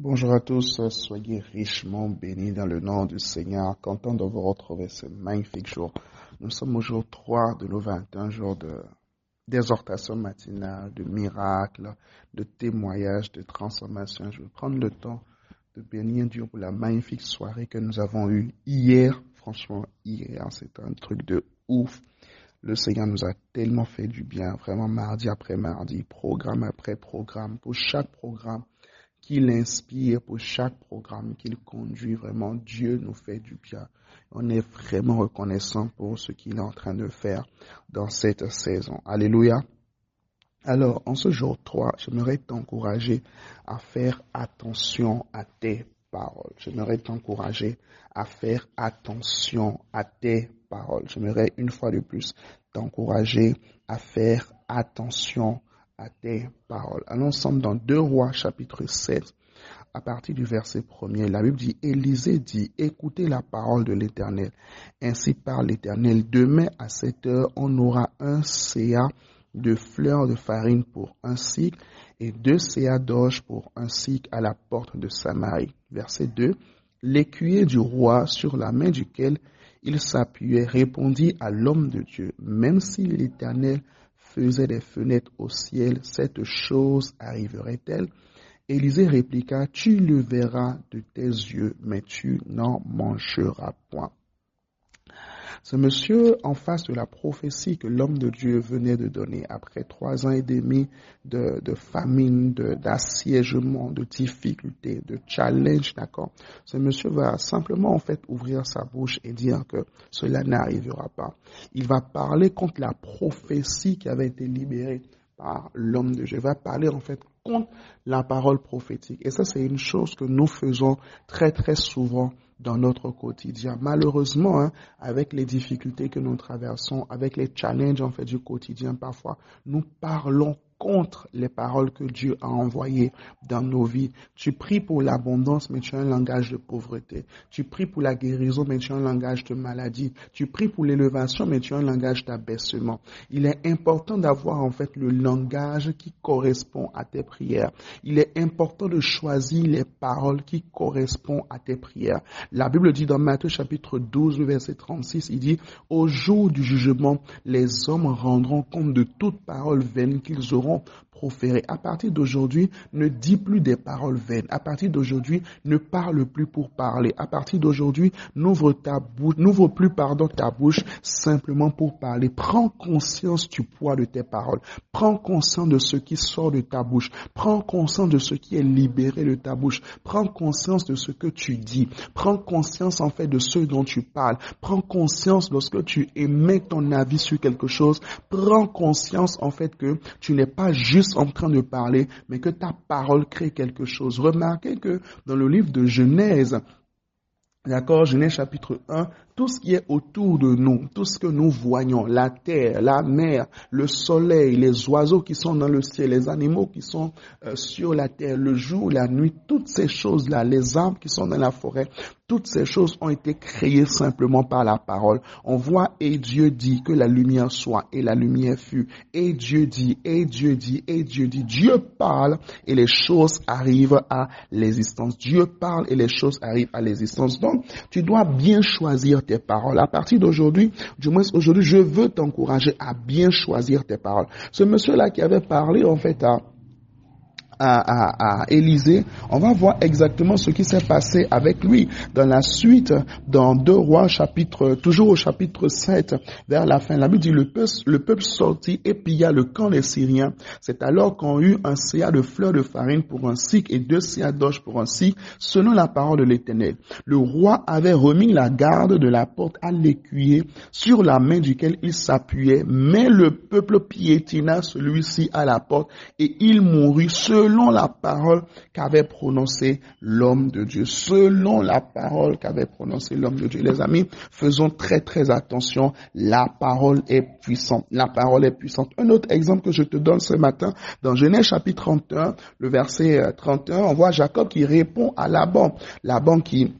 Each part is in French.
Bonjour à tous, soyez richement bénis dans le nom du Seigneur. Content de vous retrouver ce magnifique jour. Nous sommes au jour 3 de nos 21 jours de d'exhortation matinale, de miracles, de témoignages, de transformation. Je vais prendre le temps de bénir Dieu pour la magnifique soirée que nous avons eue hier. Franchement, hier, c'était un truc de ouf. Le Seigneur nous a tellement fait du bien, vraiment mardi après mardi, programme après programme, pour chaque programme qu'il inspire, pour chaque programme qu'il conduit, vraiment Dieu nous fait du bien. On est vraiment reconnaissant pour ce qu'il est en train de faire dans cette saison. Alléluia. Alors, en ce jour 3, j'aimerais t'encourager à faire attention à tes paroles. J'aimerais t'encourager à faire attention à tes paroles. J'aimerais une fois de plus t'encourager à faire attention à tes paroles. Allons ensemble dans 2 Rois chapitre 7 à partir du verset 1 La Bible dit, Élisée dit, écoutez la parole de l'Éternel. Ainsi par l'Éternel, demain à cette heure, on aura un CA de fleurs de farine pour un cycle et deux CA d'orge pour un cycle à la porte de Samarie. Verset 2. L'écuyer du roi sur la main duquel il s'appuyait répondit à l'homme de Dieu, même si l'Éternel faisait des fenêtres au ciel, cette chose arriverait-elle? Élisée répliqua, tu le verras de tes yeux, mais tu n'en mangeras point. Ce monsieur en face de la prophétie que l'homme de Dieu venait de donner après trois ans et demi de, de famine, d'assiégement, de, difficultés, de challenge, d'accord. Ce monsieur va simplement en fait ouvrir sa bouche et dire que cela n'arrivera pas. Il va parler contre la prophétie qui avait été libérée par l'homme de Dieu. Il va parler en fait contre la parole prophétique. Et ça, c'est une chose que nous faisons très très souvent dans notre quotidien. Malheureusement, hein, avec les difficultés que nous traversons, avec les challenges en fait du quotidien, parfois, nous parlons contre les paroles que Dieu a envoyées dans nos vies. Tu pries pour l'abondance, mais tu as un langage de pauvreté. Tu pries pour la guérison, mais tu as un langage de maladie. Tu pries pour l'élévation, mais tu as un langage d'abaissement. Il est important d'avoir en fait le langage qui correspond à tes prières. Il est important de choisir les paroles qui correspondent à tes prières. La Bible dit dans Matthieu chapitre 12, verset 36, il dit, au jour du jugement, les hommes rendront compte de toute parole vaine qu'ils auront level proférer. À partir d'aujourd'hui, ne dis plus des paroles vaines. À partir d'aujourd'hui, ne parle plus pour parler. À partir d'aujourd'hui, n'ouvre ta bouche, n'ouvre plus, pardon, ta bouche simplement pour parler. Prends conscience du poids de tes paroles. Prends conscience de ce qui sort de ta bouche. Prends conscience de ce qui est libéré de ta bouche. Prends conscience de ce que tu dis. Prends conscience, en fait, de ce dont tu parles. Prends conscience lorsque tu émets ton avis sur quelque chose. Prends conscience, en fait, que tu n'es pas juste en train de parler, mais que ta parole crée quelque chose. Remarquez que dans le livre de Genèse, D'accord, Genèse chapitre 1, tout ce qui est autour de nous, tout ce que nous voyons, la terre, la mer, le soleil, les oiseaux qui sont dans le ciel, les animaux qui sont euh, sur la terre, le jour, la nuit, toutes ces choses-là, les arbres qui sont dans la forêt, toutes ces choses ont été créées simplement par la parole. On voit et Dieu dit que la lumière soit et la lumière fut. Et Dieu dit, et Dieu dit, et Dieu dit. Dieu parle et les choses arrivent à l'existence. Dieu parle et les choses arrivent à l'existence. Donc, tu dois bien choisir tes paroles. À partir d'aujourd'hui, du moins aujourd'hui, je veux t'encourager à bien choisir tes paroles. Ce monsieur-là qui avait parlé, en fait, à à, à, Élisée, on va voir exactement ce qui s'est passé avec lui dans la suite, dans deux rois chapitre, toujours au chapitre 7, vers la fin. La Bible dit, le peuple, le peuple sortit et pilla le camp des Syriens. C'est alors qu'on eut un CA de fleurs de farine pour un cycle et deux CA d'orge pour un cycle, selon la parole de l'Éternel. Le roi avait remis la garde de la porte à l'écuyer sur la main duquel il s'appuyait, mais le peuple piétina celui-ci à la porte et il mourut seul selon la parole qu'avait prononcée l'homme de Dieu. Selon la parole qu'avait prononcée l'homme de Dieu. Les amis, faisons très très attention. La parole est puissante. La parole est puissante. Un autre exemple que je te donne ce matin, dans Genèse chapitre 31, le verset 31, euh, on voit Jacob qui répond à Laban. Laban qui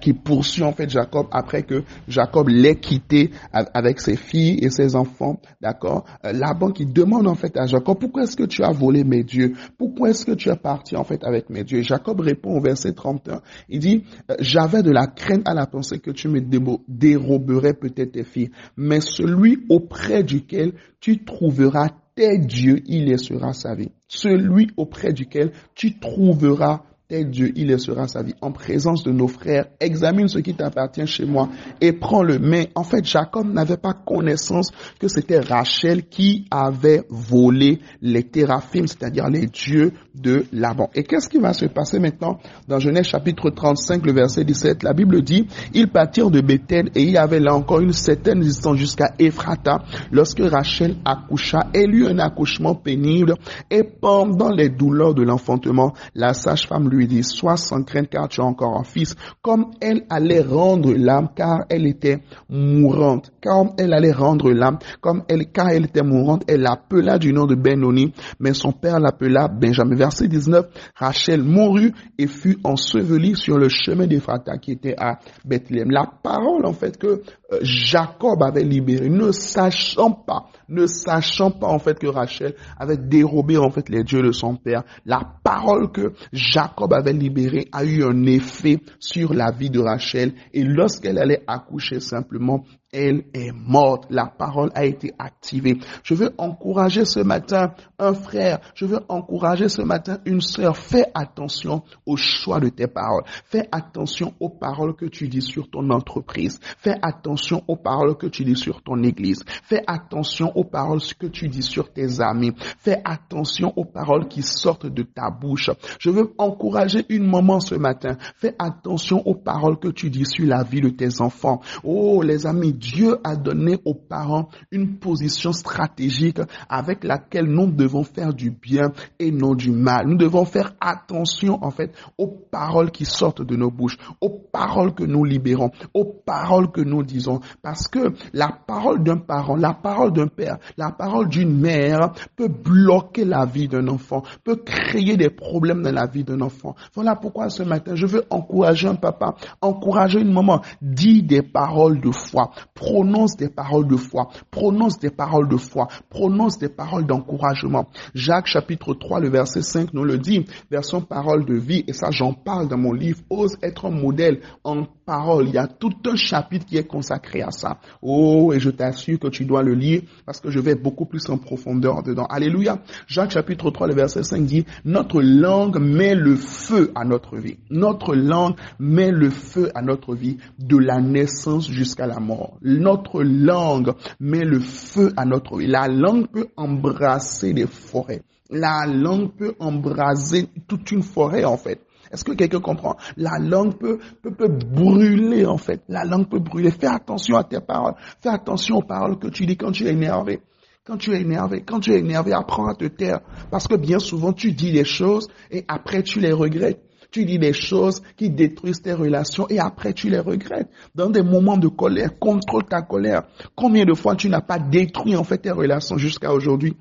qui poursuit en fait Jacob après que Jacob l'ait quitté avec ses filles et ses enfants, d'accord? Euh, Laban qui demande en fait à Jacob, pourquoi est-ce que tu as volé mes dieux? Pourquoi est-ce que tu es parti en fait avec mes dieux? Jacob répond au verset 31, il dit, euh, j'avais de la crainte à la pensée que tu me déroberais peut-être tes filles, mais celui auprès duquel tu trouveras tes dieux, il laissera sa vie. Celui auprès duquel tu trouveras tel Dieu, il laissera sa vie en présence de nos frères. Examine ce qui t'appartient chez moi et prends-le. Mais en fait, Jacob n'avait pas connaissance que c'était Rachel qui avait volé les théraphim, c'est-à-dire les dieux de Laban. Et qu'est-ce qui va se passer maintenant dans Genèse chapitre 35, le verset 17 La Bible dit, ils partirent de Bethel et il y avait là encore une certaine distance jusqu'à Ephrata lorsque Rachel accoucha. Elle eut un accouchement pénible et pendant les douleurs de l'enfantement, la sage-femme lui dit, sois sans crainte car tu as encore un fils. Comme elle allait rendre l'âme car elle était mourante. Comme elle allait rendre l'âme, comme elle, car elle était mourante, elle l'appela du nom de Benoni, mais son père l'appela Benjamin. Verset 19, Rachel mourut et fut ensevelie sur le chemin d'Ephrata qui était à Bethléem. La parole, en fait, que euh, Jacob avait libéré, ne sachant pas, ne sachant pas en fait que Rachel avait dérobé en fait les dieux de son père, la parole que Jacob avait libérée a eu un effet sur la vie de Rachel. Et lorsqu'elle allait accoucher simplement, elle est morte. La parole a été activée. Je veux encourager ce matin un frère. Je veux encourager ce matin une sœur. Fais attention au choix de tes paroles. Fais attention aux paroles que tu dis sur ton entreprise. Fais attention aux paroles que tu dis sur ton église. Fais attention aux paroles que tu dis sur tes amis. Fais attention aux paroles qui sortent de ta bouche. Je veux encourager une maman ce matin. Fais attention aux paroles que tu dis sur la vie de tes enfants. Oh, les amis, Dieu a donné aux parents une position stratégique avec laquelle nous devons faire du bien et non du mal. Nous devons faire attention en fait aux paroles qui sortent de nos bouches, aux paroles que nous libérons, aux paroles que nous disons. Parce que la parole d'un parent, la parole d'un père, la parole d'une mère peut bloquer la vie d'un enfant, peut créer des problèmes dans la vie d'un enfant. Voilà pourquoi ce matin, je veux encourager un papa, encourager une maman, dis des paroles de foi, prononce des paroles de foi, prononce des paroles de foi, prononce des paroles d'encouragement. Jacques chapitre 3, le verset 5 nous le dit, version parole de vie, et ça j'en parle dans mon livre, ose être un modèle en parole. Il y a tout un chapitre qui est consacré à ça. Oh, et je t'assure que tu dois le lire parce que je vais beaucoup plus en profondeur dedans. Alléluia. Jacques chapitre 3, le verset 5 dit, notre langue met le feu à notre vie. Notre langue met le feu à notre vie de la naissance jusqu'à la mort. Notre langue met le feu à notre vie. La langue peut embrasser des forêts. La langue peut embraser toute une forêt en fait. Est-ce que quelqu'un comprend? La langue peut, peut, peut, brûler en fait. La langue peut brûler. Fais attention à tes paroles. Fais attention aux paroles que tu dis quand tu es énervé. Quand tu es énervé, quand tu es énervé, apprends à te taire. Parce que bien souvent, tu dis des choses et après tu les regrettes. Tu dis des choses qui détruisent tes relations et après tu les regrettes. Dans des moments de colère, contrôle ta colère. Combien de fois tu n'as pas détruit en fait tes relations jusqu'à aujourd'hui?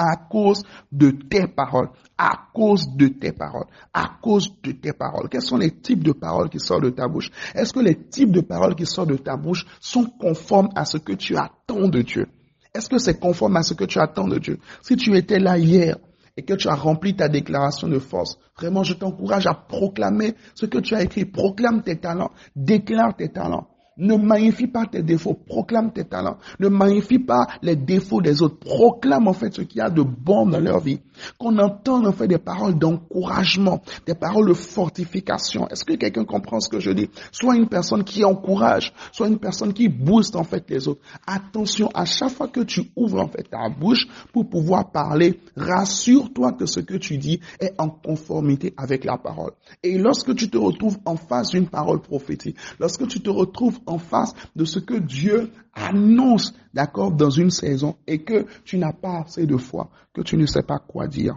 À cause de tes paroles, à cause de tes paroles, à cause de tes paroles. Quels sont les types de paroles qui sortent de ta bouche? Est-ce que les types de paroles qui sortent de ta bouche sont conformes à ce que tu attends de Dieu? Est-ce que c'est conforme à ce que tu attends de Dieu? Si tu étais là hier et que tu as rempli ta déclaration de force, vraiment je t'encourage à proclamer ce que tu as écrit. Proclame tes talents, déclare tes talents. Ne magnifie pas tes défauts, proclame tes talents. Ne magnifie pas les défauts des autres. Proclame en fait ce qu'il y a de bon dans leur vie. Qu'on entende en fait des paroles d'encouragement, des paroles de fortification. Est-ce que quelqu'un comprend ce que je dis? Soit une personne qui encourage, soit une personne qui booste en fait les autres. Attention, à chaque fois que tu ouvres en fait ta bouche pour pouvoir parler, rassure-toi que ce que tu dis est en conformité avec la parole. Et lorsque tu te retrouves en face d'une parole prophétique, lorsque tu te retrouves en face de ce que Dieu annonce, d'accord, dans une saison et que tu n'as pas assez de foi, que tu ne sais pas quoi dire.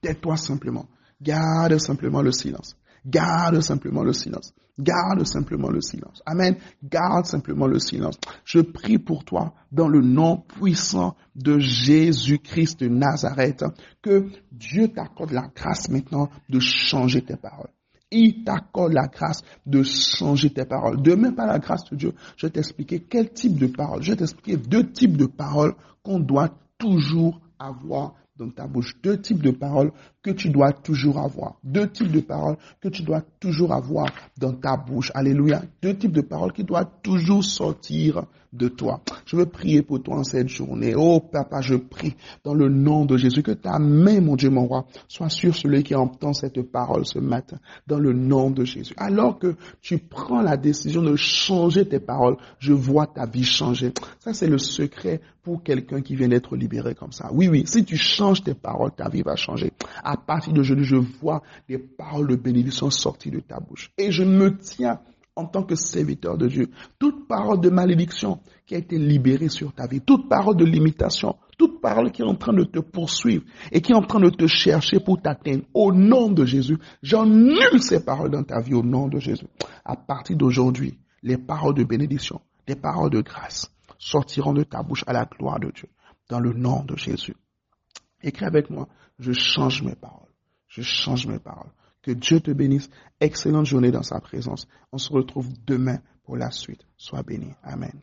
Tais-toi simplement. Garde simplement le silence. Garde simplement le silence. Garde simplement le silence. Amen. Garde simplement le silence. Je prie pour toi dans le nom puissant de Jésus-Christ de Nazareth que Dieu t'accorde la grâce maintenant de changer tes paroles il t'accorde la grâce de changer tes paroles. Demain, par la grâce de Dieu, je vais t'expliquer quel type de paroles. Je vais t'expliquer deux types de paroles qu'on doit toujours avoir dans ta bouche. Deux types de paroles que tu dois toujours avoir. Deux types de paroles que tu dois toujours avoir dans ta bouche. Alléluia. Deux types de paroles qui doivent toujours sortir de toi. Je veux prier pour toi en cette journée. Oh papa, je prie dans le nom de Jésus que ta main, mon Dieu, mon roi, soit sur celui qui entend cette parole ce matin, dans le nom de Jésus. Alors que tu prends la décision de changer tes paroles, je vois ta vie changer. Ça, c'est le secret pour quelqu'un qui vient d'être libéré comme ça. Oui, oui, si tu changes tes paroles, ta vie va changer. À partir d'aujourd'hui, je vois des paroles de bénédiction sortir de ta bouche. Et je me tiens en tant que serviteur de Dieu. Toute parole de malédiction qui a été libérée sur ta vie, toute parole de limitation, toute parole qui est en train de te poursuivre et qui est en train de te chercher pour t'atteindre, au nom de Jésus, j'annule ces paroles dans ta vie au nom de Jésus. À partir d'aujourd'hui, les paroles de bénédiction, les paroles de grâce sortiront de ta bouche à la gloire de Dieu, dans le nom de Jésus. Écris avec moi, je change mes paroles. Je change mes paroles. Que Dieu te bénisse. Excellente journée dans sa présence. On se retrouve demain pour la suite. Sois béni. Amen.